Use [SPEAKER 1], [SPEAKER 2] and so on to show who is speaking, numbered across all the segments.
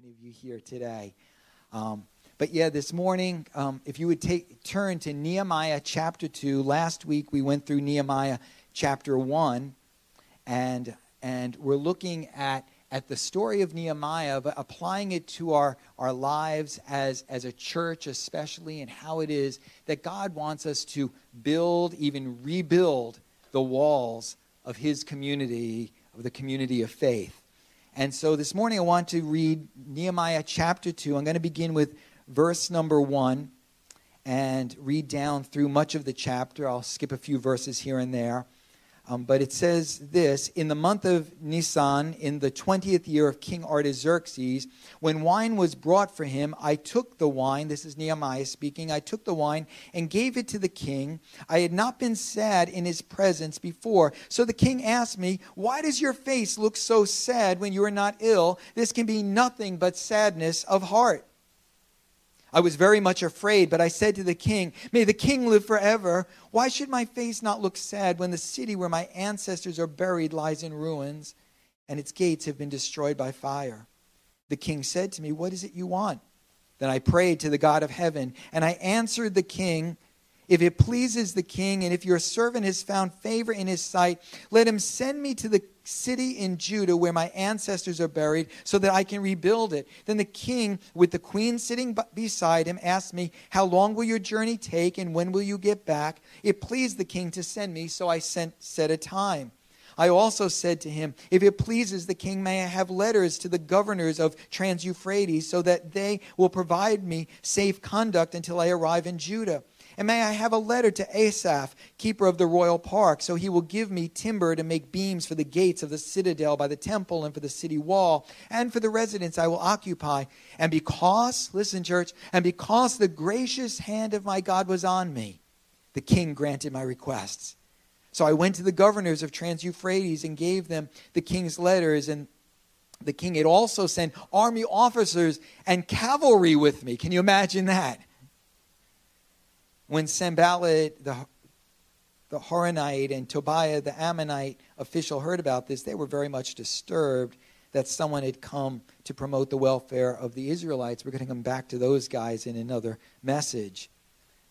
[SPEAKER 1] many of you here today. Um, but yeah, this morning, um, if you would take turn to Nehemiah chapter two. Last week we went through Nehemiah chapter one, and and we're looking at at the story of Nehemiah, but applying it to our, our lives as, as a church, especially, and how it is that God wants us to build, even rebuild, the walls of His community, of the community of faith. And so this morning I want to read Nehemiah chapter 2. I'm going to begin with verse number 1 and read down through much of the chapter. I'll skip a few verses here and there. Um, but it says this In the month of Nisan, in the 20th year of King Artaxerxes, when wine was brought for him, I took the wine. This is Nehemiah speaking. I took the wine and gave it to the king. I had not been sad in his presence before. So the king asked me, Why does your face look so sad when you are not ill? This can be nothing but sadness of heart. I was very much afraid, but I said to the king, May the king live forever. Why should my face not look sad when the city where my ancestors are buried lies in ruins and its gates have been destroyed by fire? The king said to me, What is it you want? Then I prayed to the God of heaven, and I answered the king, If it pleases the king, and if your servant has found favor in his sight, let him send me to the city in Judah where my ancestors are buried so that I can rebuild it. Then the king, with the queen sitting beside him, asked me, How long will your journey take and when will you get back? It pleased the king to send me, so I sent, set a time. I also said to him, If it pleases the king, may I have letters to the governors of Trans Euphrates so that they will provide me safe conduct until I arrive in Judah. And may I have a letter to Asaph, keeper of the royal park, so he will give me timber to make beams for the gates of the citadel by the temple and for the city wall, and for the residence I will occupy. And because, listen, church, and because the gracious hand of my God was on me, the king granted my requests. So I went to the governors of Trans Euphrates and gave them the king's letters, and the king had also sent army officers and cavalry with me. Can you imagine that? When Sanballat, the, the Horonite, and Tobiah, the Ammonite official, heard about this, they were very much disturbed that someone had come to promote the welfare of the Israelites. We're going to come back to those guys in another message.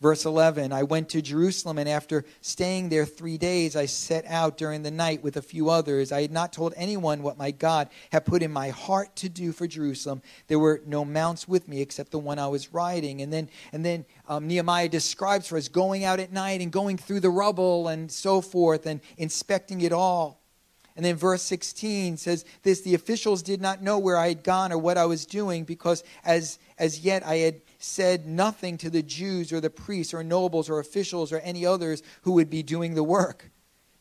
[SPEAKER 1] Verse 11 I went to Jerusalem, and after staying there three days, I set out during the night with a few others. I had not told anyone what my God had put in my heart to do for Jerusalem. There were no mounts with me except the one I was riding. And then, and then um, Nehemiah describes for us going out at night and going through the rubble and so forth and inspecting it all. And then verse 16 says this the officials did not know where I had gone or what I was doing because as, as yet I had said nothing to the Jews or the priests or nobles or officials or any others who would be doing the work.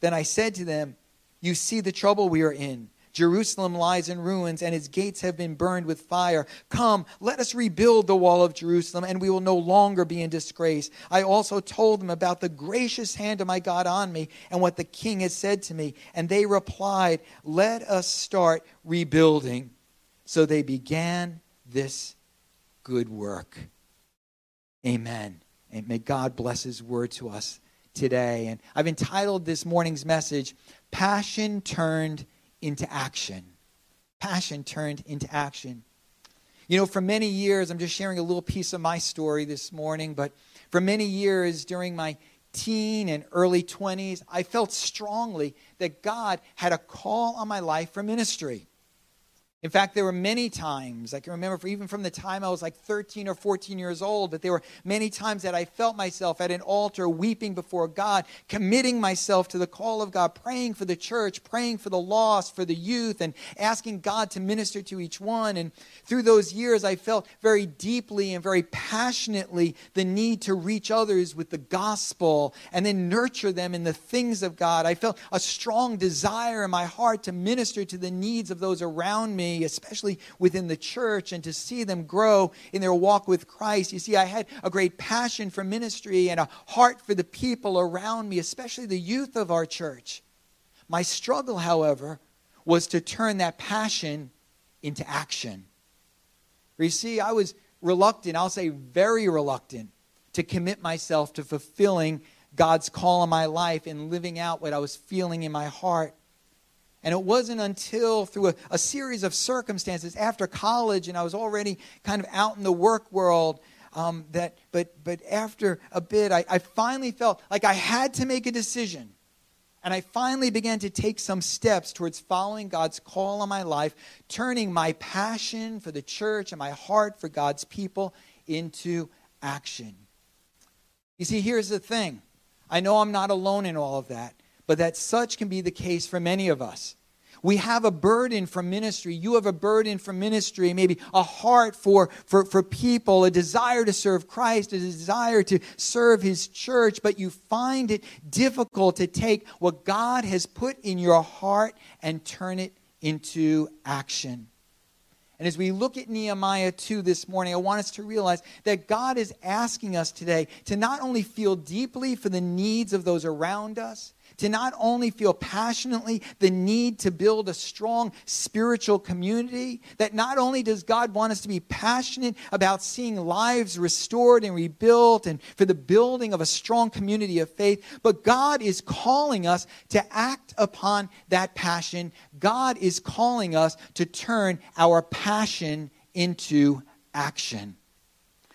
[SPEAKER 1] Then I said to them, You see the trouble we are in. Jerusalem lies in ruins, and its gates have been burned with fire. Come, let us rebuild the wall of Jerusalem, and we will no longer be in disgrace. I also told them about the gracious hand of my God on me and what the king had said to me. And they replied, Let us start rebuilding. So they began this good work. Amen. And may God bless His word to us today. And I've entitled this morning's message, Passion Turned into Action. Passion Turned into Action. You know, for many years, I'm just sharing a little piece of my story this morning, but for many years during my teen and early 20s, I felt strongly that God had a call on my life for ministry. In fact, there were many times, I can remember even from the time I was like 13 or 14 years old, but there were many times that I felt myself at an altar weeping before God, committing myself to the call of God, praying for the church, praying for the lost, for the youth, and asking God to minister to each one. And through those years, I felt very deeply and very passionately the need to reach others with the gospel and then nurture them in the things of God. I felt a strong desire in my heart to minister to the needs of those around me especially within the church, and to see them grow in their walk with Christ. You see, I had a great passion for ministry and a heart for the people around me, especially the youth of our church. My struggle, however, was to turn that passion into action. You see, I was reluctant, I'll say very reluctant, to commit myself to fulfilling God's call on my life and living out what I was feeling in my heart. And it wasn't until through a, a, series of circumstances after college, and I was already kind of out in the work world, um, that, but, but after a bit, I, I finally felt like I had to make a decision. And I finally began to take some steps towards following God's call on my life, turning my passion for the church and my heart for God's people into action. You see, here's the thing I know I'm not alone in all of that, but that such can be the case for many of us. We have a burden for ministry. You have a burden for ministry, maybe a heart for, for, for people, a desire to serve Christ, a desire to serve His church, but you find it difficult to take what God has put in your heart and turn it into action. And as we look at Nehemiah 2 this morning, I want us to realize that God is asking us today to not only feel deeply for the needs of those around us, to not only feel passionately the need to build a strong spiritual community, that not only does God want us to be passionate about seeing lives restored and rebuilt and for the building of a strong community of faith, but God is calling us to act upon that passion. God is calling us to turn our passion into action.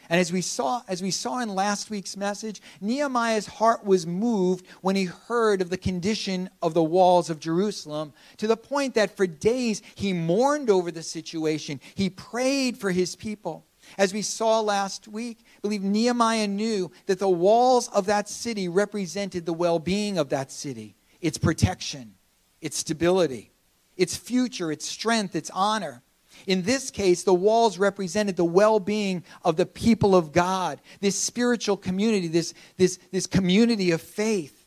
[SPEAKER 1] And as we saw, as we saw in last week's message, Nehemiah's heart was moved when he heard of the condition of the walls of Jerusalem, to the point that for days he mourned over the situation. He prayed for his people. As we saw last week, I believe Nehemiah knew that the walls of that city represented the well being of that city, its protection, its stability, its future, its strength, its honor. In this case, the walls represented the well being of the people of God, this spiritual community, this, this, this community of faith.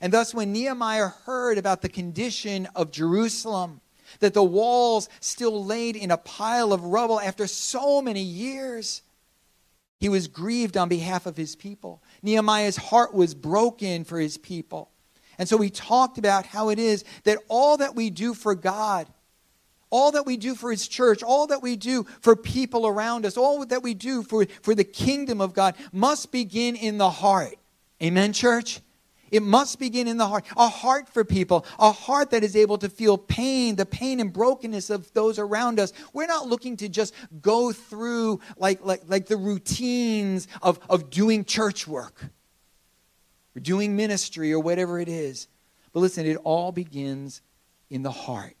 [SPEAKER 1] And thus, when Nehemiah heard about the condition of Jerusalem, that the walls still laid in a pile of rubble after so many years, he was grieved on behalf of his people. Nehemiah's heart was broken for his people. And so we talked about how it is that all that we do for God all that we do for His church, all that we do for people around us, all that we do for, for the kingdom of God must begin in the heart. Amen, church? It must begin in the heart. A heart for people, a heart that is able to feel pain, the pain and brokenness of those around us. We're not looking to just go through like, like, like the routines of, of doing church work or doing ministry or whatever it is. But listen, it all begins in the heart.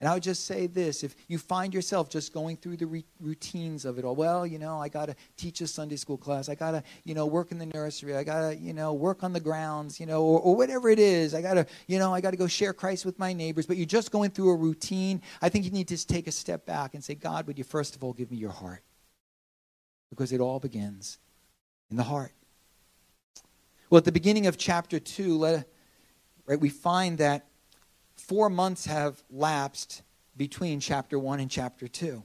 [SPEAKER 1] And I would just say this if you find yourself just going through the re- routines of it all, well, you know, I got to teach a Sunday school class. I got to, you know, work in the nursery. I got to, you know, work on the grounds, you know, or, or whatever it is. I got to, you know, I got to go share Christ with my neighbors. But you're just going through a routine. I think you need to take a step back and say, God, would you first of all give me your heart? Because it all begins in the heart. Well, at the beginning of chapter 2, let, right, we find that four months have lapsed between chapter 1 and chapter 2.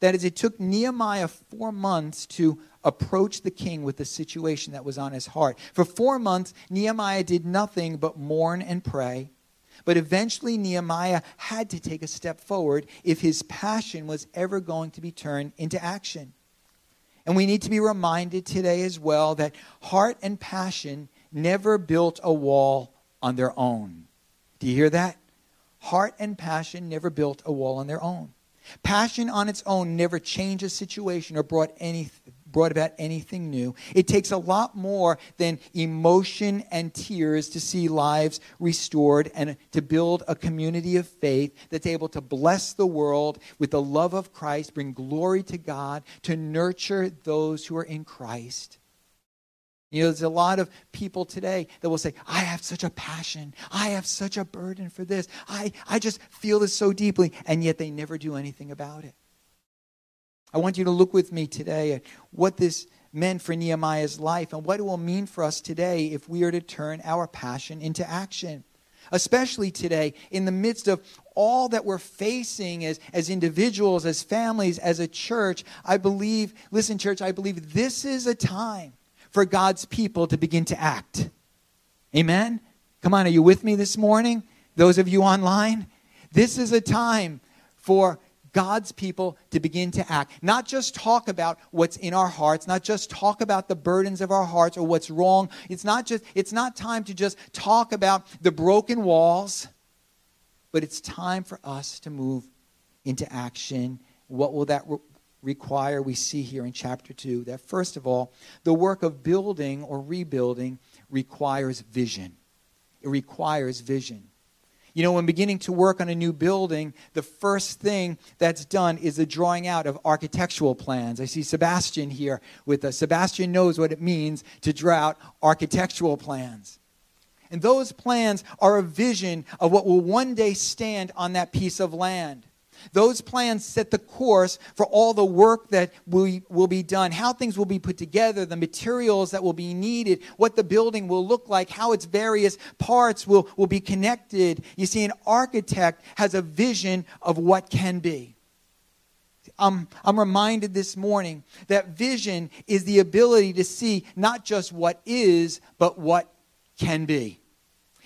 [SPEAKER 1] That is, it took Nehemiah four months to approach the king with the situation that was on his heart. For four months, Nehemiah did nothing but mourn and pray. But eventually, Nehemiah had to take a step forward if his passion was ever going to be turned into action. And we need to be reminded today as well that heart and passion never built a wall on their own. Do you hear that? Heart and passion never built a wall on their own. Passion on its own never changed a situation or brought any, brought about anything new. It takes a lot more than emotion and tears to see lives restored and to build a community of faith that's able to bless the world with the love of Christ, bring glory to God, to nurture those who are in Christ. You know, there's a lot of people today that will say, I have such a passion. I have such a burden for this. I, I just feel this so deeply, and yet they never do anything about it. I want you to look with me today at what this meant for Nehemiah's life and what it will mean for us today if we are to turn our passion into action. Especially today, in the midst of all that we're facing as, as individuals, as families, as a church, I believe, listen, church, I believe this is a time for God's people to begin to act. Amen? Come on, are you with me this morning? Those of you online? This is a time for God's people to begin to act. Not just talk about what's in our hearts, not just talk about the burdens of our hearts or what's wrong. It's not just it's not time to just talk about the broken walls. but it's time for us to move into action. What will that require? We see here in chapter 2 that, first of all, the work of building or rebuilding requires vision. It requires vision. You know, when beginning to work on a new building, the first thing that's done is the drawing out of architectural plans. I see Sebastian here with us. Sebastian knows what it means to draw out architectural plans. And those plans are a vision of what will one day stand on that piece of land. Those plans set the course for all the work that will, will be done, how things will be put together, the materials that will be needed, what the building will look like, how its various parts will, will be connected. You see, an architect has a vision of what can be. I'm, I'm reminded this morning that vision is the ability to see not just what is, but what can be.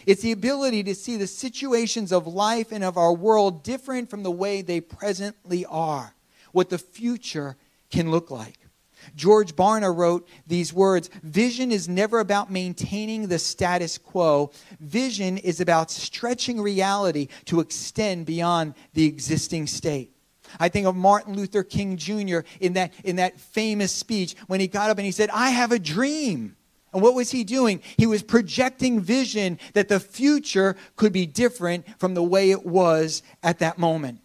[SPEAKER 1] It's the ability to see the situations of life and of our world different from the way they presently are, what the future can look like. George Barna wrote these words Vision is never about maintaining the status quo. Vision is about stretching reality to extend beyond the existing state. I think of Martin Luther King Jr. in that, in that famous speech when he got up and he said, I have a dream. And what was he doing? He was projecting vision that the future could be different from the way it was at that moment.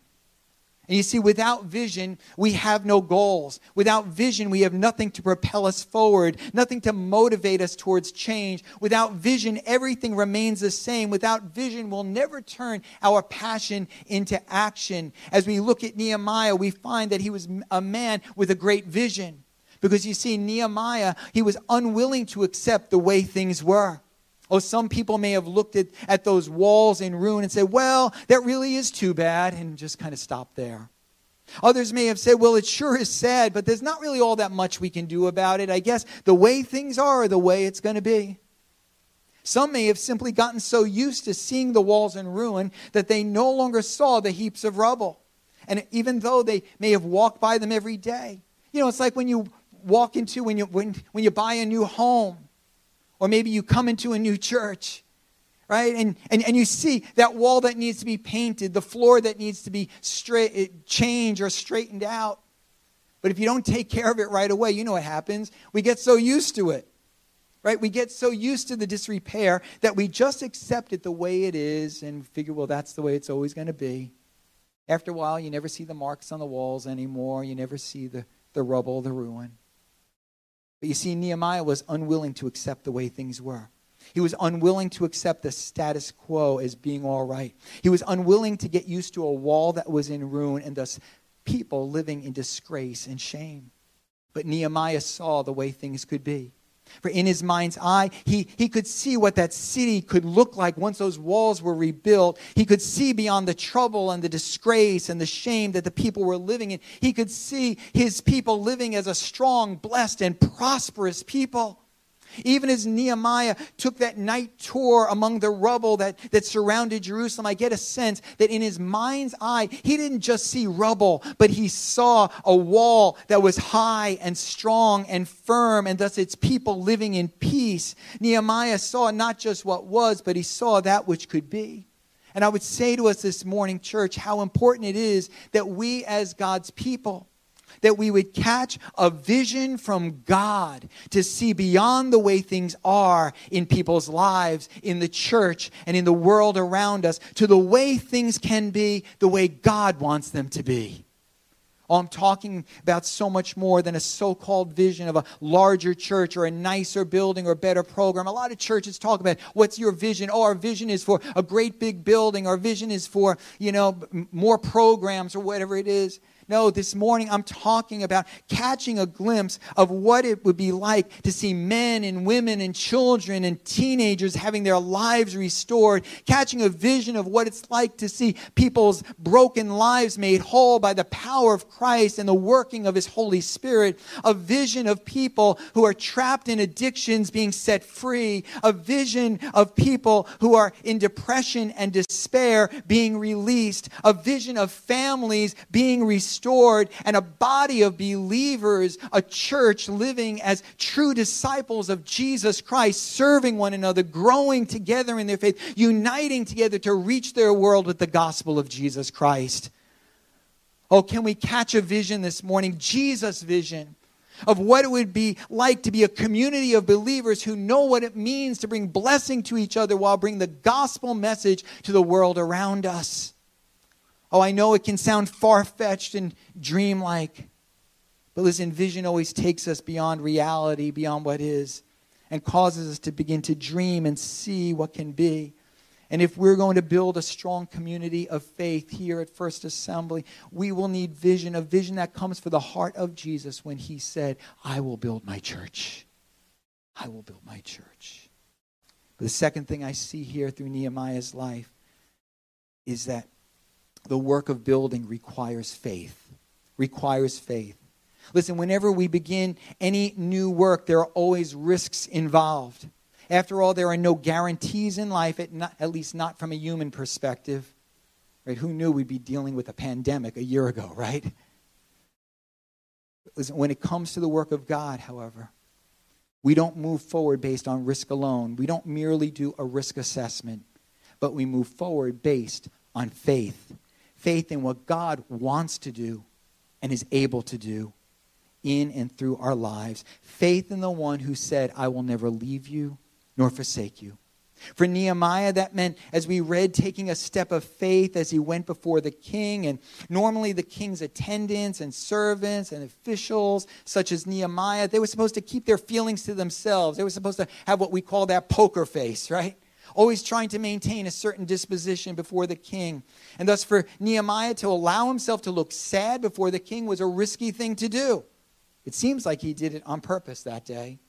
[SPEAKER 1] And you see, without vision, we have no goals. Without vision, we have nothing to propel us forward, nothing to motivate us towards change. Without vision, everything remains the same. Without vision, we'll never turn our passion into action. As we look at Nehemiah, we find that he was a man with a great vision. Because you see, Nehemiah, he was unwilling to accept the way things were. Oh, some people may have looked at, at those walls in ruin and said, well, that really is too bad, and just kind of stopped there. Others may have said, well, it sure is sad, but there's not really all that much we can do about it. I guess the way things are, the way it's going to be. Some may have simply gotten so used to seeing the walls in ruin that they no longer saw the heaps of rubble. And even though they may have walked by them every day, you know, it's like when you walk into when you, when, when you buy a new home, or maybe you come into a new church, right? And, and, and you see that wall that needs to be painted, the floor that needs to be straight, eh, changed or straightened out. But if you don't take care of it right away, you know what happens. We get so used to it, right? We get so used to the disrepair that we just accept it the way it is and figure, well, that's the way it's always going to be. After a while, you never see the marks on the walls anymore. You never see the, the rubble, the ruin. But you see, Nehemiah was unwilling to accept the way things were. He was unwilling to accept the status quo as being all right. He was unwilling to get used to a wall that was in ruin and thus people living in disgrace and shame. But Nehemiah saw the way things could be. For in his mind's eye, he, he could see what that city could look like once those walls were rebuilt. He could see beyond the trouble and the disgrace and the shame that the people were living in. He could see his people living as a strong, blessed, and prosperous people. Even as Nehemiah took that night tour among the rubble that, that surrounded Jerusalem, I get a sense that in his mind's eye, he didn't just see rubble, but he saw a wall that was high and strong and firm, and thus its people living in peace. Nehemiah saw not just what was, but he saw that which could be. And I would say to us this morning, church, how important it is that we as God's people, that we would catch a vision from God to see beyond the way things are in people's lives, in the church, and in the world around us, to the way things can be the way God wants them to be. Oh, I'm talking about so much more than a so called vision of a larger church or a nicer building or better program. A lot of churches talk about what's your vision? Oh, our vision is for a great big building. Our vision is for, you know, more programs or whatever it is. No, this morning I'm talking about catching a glimpse of what it would be like to see men and women and children and teenagers having their lives restored, catching a vision of what it's like to see people's broken lives made whole by the power of Christ and the working of His Holy Spirit, a vision of people who are trapped in addictions being set free, a vision of people who are in depression and despair being released, a vision of families being restored restored and a body of believers, a church living as true disciples of Jesus Christ, serving one another, growing together in their faith, uniting together to reach their world with the gospel of Jesus Christ. Oh, can we catch a vision this morning? Jesus' vision of what it would be like to be a community of believers who know what it means to bring blessing to each other while bringing the gospel message to the world around us. Oh, I know it can sound far fetched and dreamlike, but listen, vision always takes us beyond reality, beyond what is, and causes us to begin to dream and see what can be. And if we're going to build a strong community of faith here at First Assembly, we will need vision, a vision that comes for the heart of Jesus when he said, I will build my church. I will build my church. The second thing I see here through Nehemiah's life is that the work of building requires faith. Requires faith. Listen, whenever we begin any new work, there are always risks involved. After all, there are no guarantees in life, at, not, at least not from a human perspective. Right? Who knew we'd be dealing with a pandemic a year ago, right? Listen, when it comes to the work of God, however, we don't move forward based on risk alone. We don't merely do a risk assessment, but we move forward based on faith. Faith in what God wants to do and is able to do in and through our lives. Faith in the one who said, I will never leave you nor forsake you. For Nehemiah, that meant, as we read, taking a step of faith as he went before the king. And normally, the king's attendants and servants and officials, such as Nehemiah, they were supposed to keep their feelings to themselves. They were supposed to have what we call that poker face, right? Always trying to maintain a certain disposition before the king. And thus, for Nehemiah to allow himself to look sad before the king was a risky thing to do. It seems like he did it on purpose that day.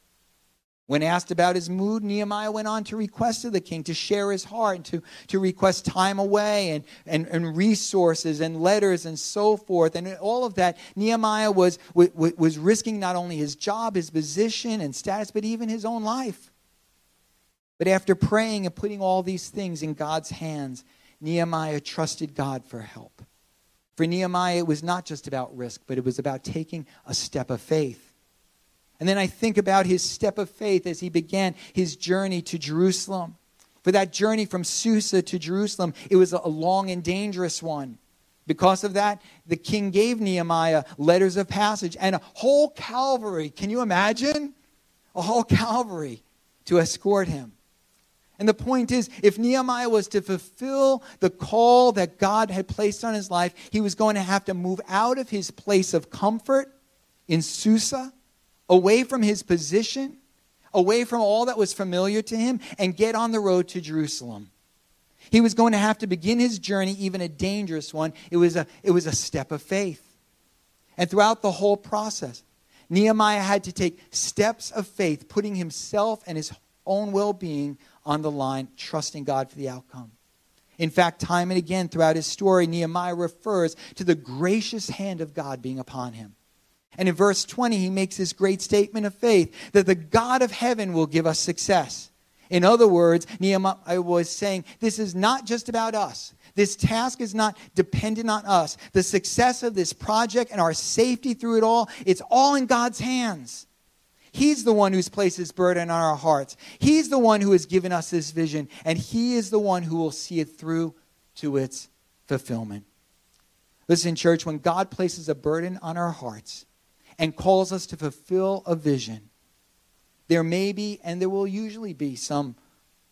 [SPEAKER 1] When asked about his mood, Nehemiah went on to request of the king to share his heart, and to, to request time away and, and, and resources and letters and so forth. And all of that, Nehemiah was, was, was risking not only his job, his position and status, but even his own life. But after praying and putting all these things in God's hands, Nehemiah trusted God for help. For Nehemiah, it was not just about risk, but it was about taking a step of faith. And then I think about his step of faith as he began his journey to Jerusalem. For that journey from Susa to Jerusalem, it was a long and dangerous one. Because of that, the king gave Nehemiah letters of passage and a whole cavalry. Can you imagine? A whole cavalry to escort him. And the point is, if Nehemiah was to fulfill the call that God had placed on his life, he was going to have to move out of his place of comfort in Susa away from his position, away from all that was familiar to him, and get on the road to Jerusalem. He was going to have to begin his journey, even a dangerous one. It was a, it was a step of faith. And throughout the whole process, Nehemiah had to take steps of faith, putting himself and his own well being on the line, trusting God for the outcome. In fact, time and again throughout his story, Nehemiah refers to the gracious hand of God being upon him. And in verse 20, he makes this great statement of faith that the God of heaven will give us success. In other words, Nehemiah was saying, This is not just about us. This task is not dependent on us. The success of this project and our safety through it all, it's all in God's hands. He's the one who's placed his burden on our hearts. He's the one who has given us this vision, and He is the one who will see it through to its fulfillment. Listen, church, when God places a burden on our hearts, and calls us to fulfill a vision, there may be, and there will usually be, some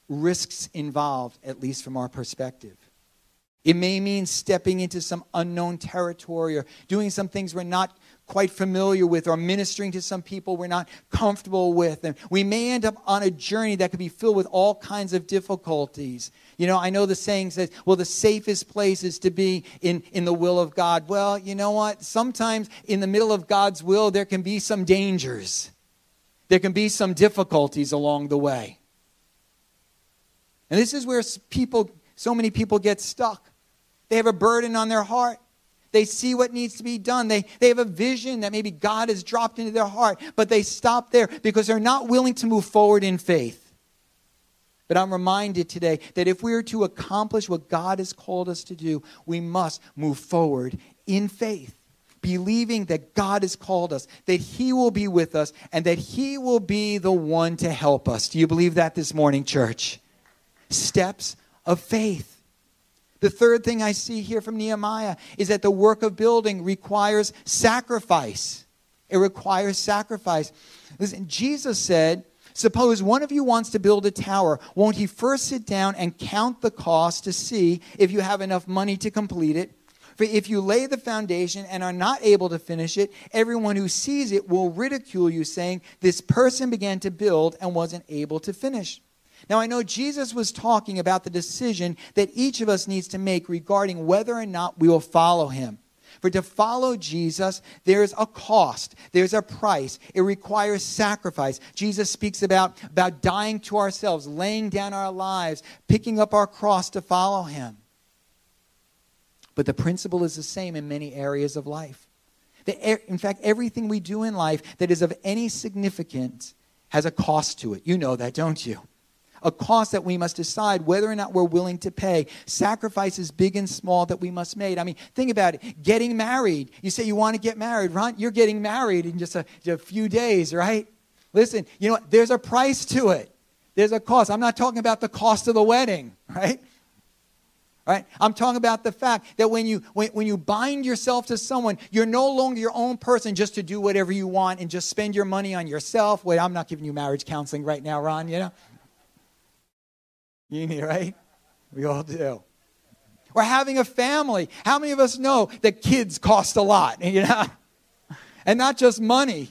[SPEAKER 1] risks involved, at least from our perspective. It may mean stepping into some unknown territory or doing some things we're not quite familiar with or ministering to some people we're not comfortable with. And we may end up on a journey that could be filled with all kinds of difficulties. You know, I know the saying says, well, the safest place is to be in, in the will of God. Well, you know what? Sometimes in the middle of God's will, there can be some dangers, there can be some difficulties along the way. And this is where people, so many people get stuck. They have a burden on their heart. They see what needs to be done. They, they have a vision that maybe God has dropped into their heart, but they stop there because they're not willing to move forward in faith. But I'm reminded today that if we are to accomplish what God has called us to do, we must move forward in faith. believing that God has called us, that He will be with us, and that He will be the one to help us. Do you believe that this morning, church? Steps of faith. The third thing I see here from Nehemiah is that the work of building requires sacrifice. It requires sacrifice. Listen, Jesus said, Suppose one of you wants to build a tower. Won't he first sit down and count the cost to see if you have enough money to complete it? For if you lay the foundation and are not able to finish it, everyone who sees it will ridicule you, saying, This person began to build and wasn't able to finish. Now, I know Jesus was talking about the decision that each of us needs to make regarding whether or not we will follow him. For to follow Jesus, there's a cost, there's a price. It requires sacrifice. Jesus speaks about, about dying to ourselves, laying down our lives, picking up our cross to follow him. But the principle is the same in many areas of life. In fact, everything we do in life that is of any significance has a cost to it. You know that, don't you? A cost that we must decide whether or not we're willing to pay. Sacrifices big and small that we must make. I mean, think about it. Getting married. You say you want to get married, Ron, You're getting married in just a, just a few days, right? Listen, you know what? There's a price to it. There's a cost. I'm not talking about the cost of the wedding, right? Right? I'm talking about the fact that when you when, when you bind yourself to someone, you're no longer your own person just to do whatever you want and just spend your money on yourself. Wait, I'm not giving you marriage counseling right now, Ron, you know? You need, right? We all do. Or having a family. How many of us know that kids cost a lot? You know? And not just money,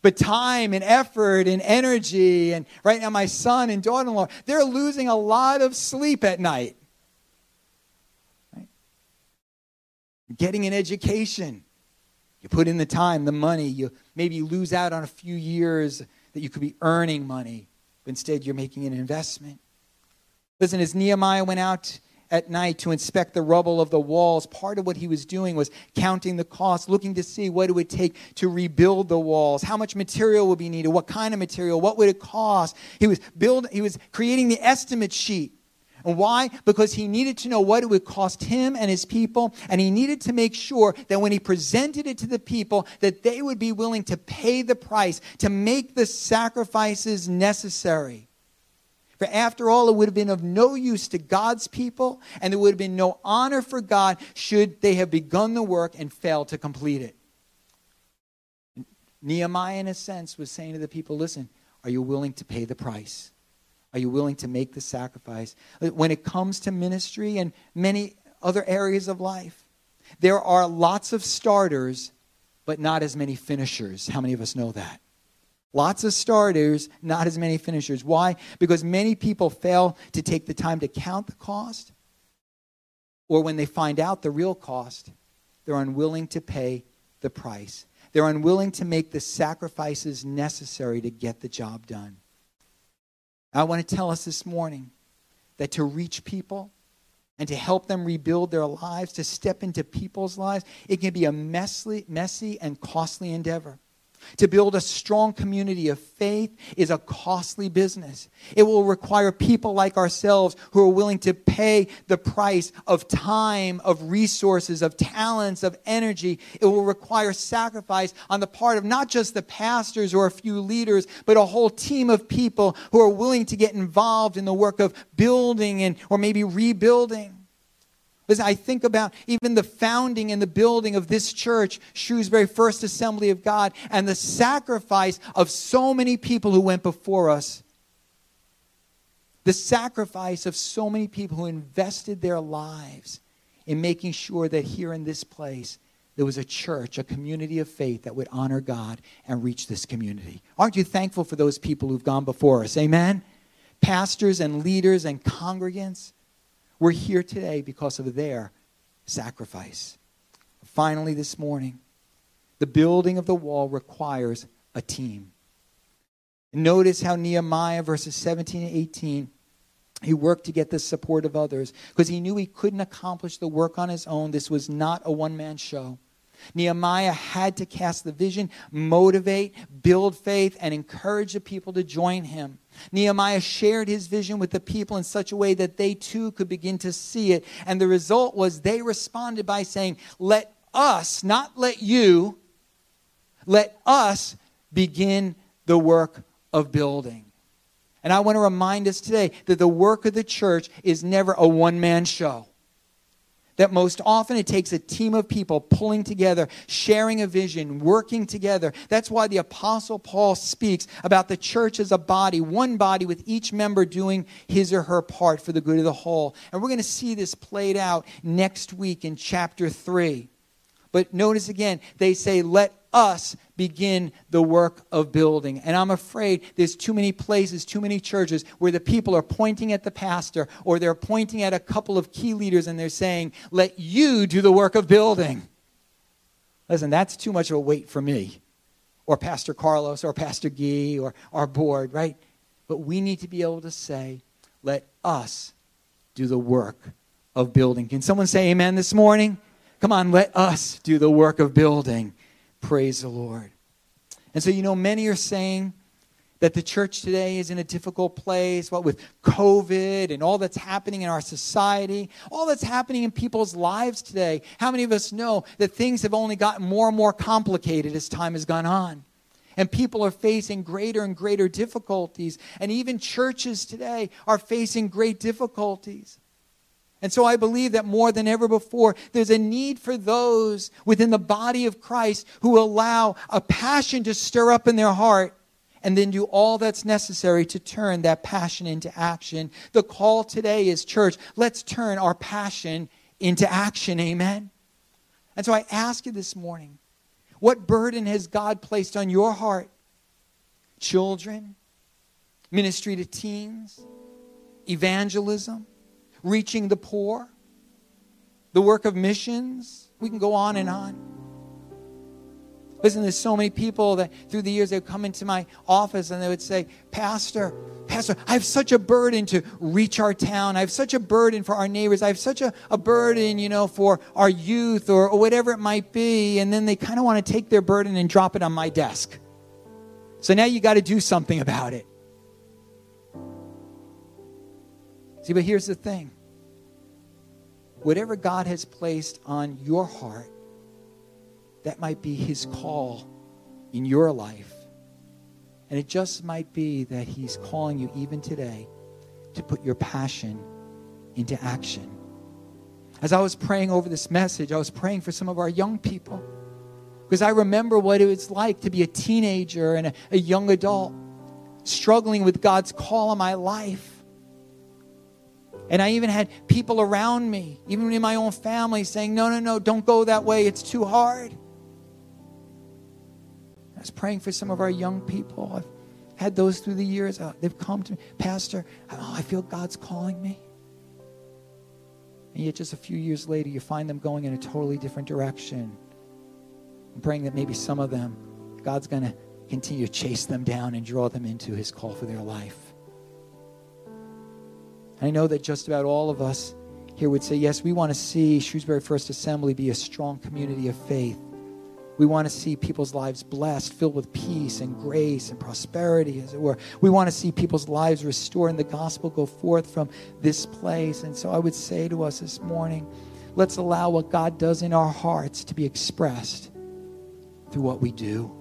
[SPEAKER 1] but time and effort and energy. And right now, my son and daughter in law, they're losing a lot of sleep at night. Right? Getting an education. You put in the time, the money, you maybe lose out on a few years that you could be earning money, but instead you're making an investment. Listen, as Nehemiah went out at night to inspect the rubble of the walls, part of what he was doing was counting the cost, looking to see what it would take to rebuild the walls, how much material would be needed, what kind of material, what would it cost. He was build, he was creating the estimate sheet. And why? Because he needed to know what it would cost him and his people, and he needed to make sure that when he presented it to the people, that they would be willing to pay the price, to make the sacrifices necessary. For after all, it would have been of no use to God's people, and there would have been no honor for God should they have begun the work and failed to complete it. Nehemiah, in a sense, was saying to the people listen, are you willing to pay the price? Are you willing to make the sacrifice? When it comes to ministry and many other areas of life, there are lots of starters, but not as many finishers. How many of us know that? Lots of starters, not as many finishers. Why? Because many people fail to take the time to count the cost, or when they find out the real cost, they're unwilling to pay the price. They're unwilling to make the sacrifices necessary to get the job done. I want to tell us this morning that to reach people and to help them rebuild their lives, to step into people's lives, it can be a messy, messy and costly endeavor. To build a strong community of faith is a costly business. It will require people like ourselves who are willing to pay the price of time, of resources, of talents, of energy. It will require sacrifice on the part of not just the pastors or a few leaders, but a whole team of people who are willing to get involved in the work of building and or maybe rebuilding. Listen, I think about even the founding and the building of this church, Shrewsbury First Assembly of God, and the sacrifice of so many people who went before us. The sacrifice of so many people who invested their lives in making sure that here in this place, there was a church, a community of faith that would honor God and reach this community. Aren't you thankful for those people who've gone before us? Amen? Pastors and leaders and congregants. We're here today because of their sacrifice. Finally, this morning, the building of the wall requires a team. Notice how Nehemiah, verses 17 and 18, he worked to get the support of others because he knew he couldn't accomplish the work on his own. This was not a one man show. Nehemiah had to cast the vision, motivate, build faith, and encourage the people to join him. Nehemiah shared his vision with the people in such a way that they too could begin to see it. And the result was they responded by saying, Let us, not let you, let us begin the work of building. And I want to remind us today that the work of the church is never a one man show that most often it takes a team of people pulling together, sharing a vision, working together. That's why the Apostle Paul speaks about the church as a body, one body with each member doing his or her part for the good of the whole. And we're going to see this played out next week in chapter 3. But notice again, they say, let us begin the work of building. And I'm afraid there's too many places, too many churches where the people are pointing at the pastor or they're pointing at a couple of key leaders and they're saying, let you do the work of building. Listen, that's too much of a weight for me or Pastor Carlos or Pastor Guy or our board, right? But we need to be able to say, let us do the work of building. Can someone say amen this morning? Come on, let us do the work of building. Praise the Lord. And so, you know, many are saying that the church today is in a difficult place, what with COVID and all that's happening in our society, all that's happening in people's lives today. How many of us know that things have only gotten more and more complicated as time has gone on? And people are facing greater and greater difficulties. And even churches today are facing great difficulties. And so I believe that more than ever before, there's a need for those within the body of Christ who allow a passion to stir up in their heart and then do all that's necessary to turn that passion into action. The call today is, church, let's turn our passion into action. Amen. And so I ask you this morning, what burden has God placed on your heart? Children, ministry to teens, evangelism, reaching the poor, the work of missions. We can go on and on. Listen, there's so many people that through the years they would come into my office and they would say, Pastor, Pastor, I have such a burden to reach our town. I have such a burden for our neighbors. I have such a, a burden, you know, for our youth or, or whatever it might be. And then they kind of want to take their burden and drop it on my desk. So now you got to do something about it. See, but here's the thing whatever God has placed on your heart, that might be His call in your life. And it just might be that He's calling you even today to put your passion into action. As I was praying over this message, I was praying for some of our young people. Because I remember what it was like to be a teenager and a, a young adult, struggling with God's call on my life. And I even had people around me, even in my own family, saying, No, no, no, don't go that way. It's too hard. I was praying for some of our young people. I've had those through the years. Uh, they've come to me, Pastor, oh, I feel God's calling me. And yet, just a few years later, you find them going in a totally different direction. I'm praying that maybe some of them, God's going to continue to chase them down and draw them into his call for their life. I know that just about all of us here would say, yes, we want to see Shrewsbury First Assembly be a strong community of faith. We want to see people's lives blessed, filled with peace and grace and prosperity, as it were. We want to see people's lives restored and the gospel go forth from this place. And so I would say to us this morning, let's allow what God does in our hearts to be expressed through what we do.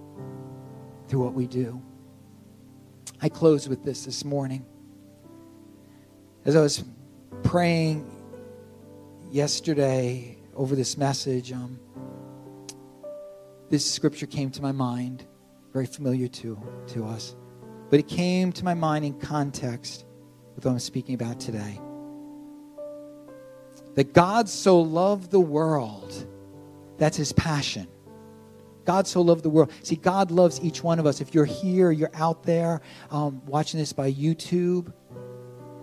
[SPEAKER 1] Through what we do. I close with this this morning. As I was praying yesterday over this message, um, this scripture came to my mind, very familiar to, to us. But it came to my mind in context with what I'm speaking about today. That God so loved the world, that's his passion. God so loved the world. See, God loves each one of us. If you're here, you're out there um, watching this by YouTube,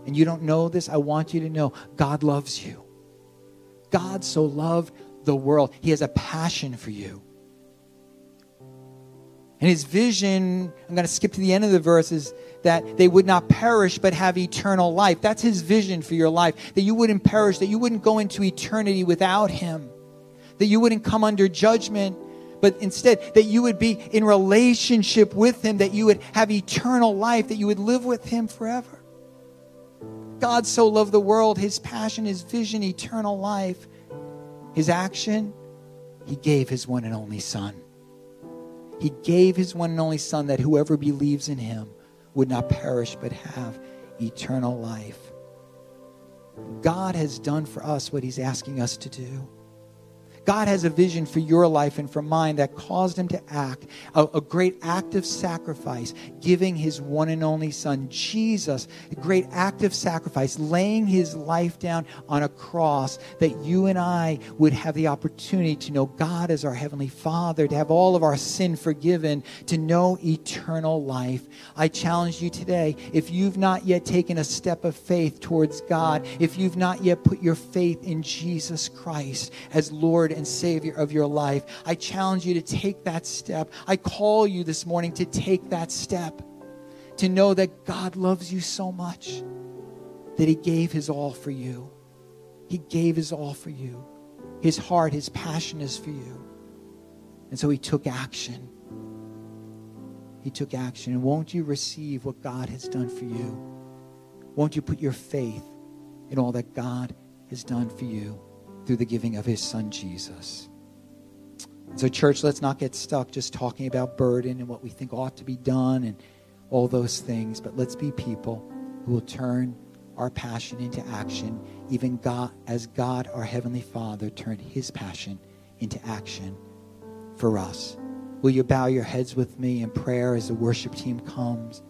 [SPEAKER 1] and you don't know this, I want you to know God loves you. God so loved the world. He has a passion for you. And his vision, I'm going to skip to the end of the verse, is that they would not perish but have eternal life. That's his vision for your life. That you wouldn't perish, that you wouldn't go into eternity without him, that you wouldn't come under judgment, but instead that you would be in relationship with him, that you would have eternal life, that you would live with him forever. God so loved the world, his passion, his vision, eternal life, his action, He gave his one and only Son. He gave his one and only Son that whoever believes in him would not perish but have eternal life. God has done for us what he's asking us to do. God has a vision for your life and for mine that caused him to act, a, a, great act of sacrifice, giving his one and only son, Jesus, a great act of sacrifice, laying his life down on a cross that you and I would have the opportunity to know God as our Heavenly Father, to have all of our sin forgiven, to know eternal life. I challenge you today, if you've not yet taken a step of faith towards God, if you've not yet put your faith in Jesus Christ as Lord and Savior of your life. I challenge you to take that step. I call you this morning to take that step, to know that God loves you so much that He gave His all for you. He gave His all for you. His heart, His passion is for you. And so He took action. He took action. And won't you receive what God has done for you? Won't you put your faith in all that God has done for you? Through the giving of his son Jesus. So, church, let's not get stuck just talking about burden and what we think ought to be done and all those things, but let's be people who will turn our passion into action, even God, as God, our Heavenly Father, turned his passion into action for us. Will you bow your heads with me in prayer as the worship team comes?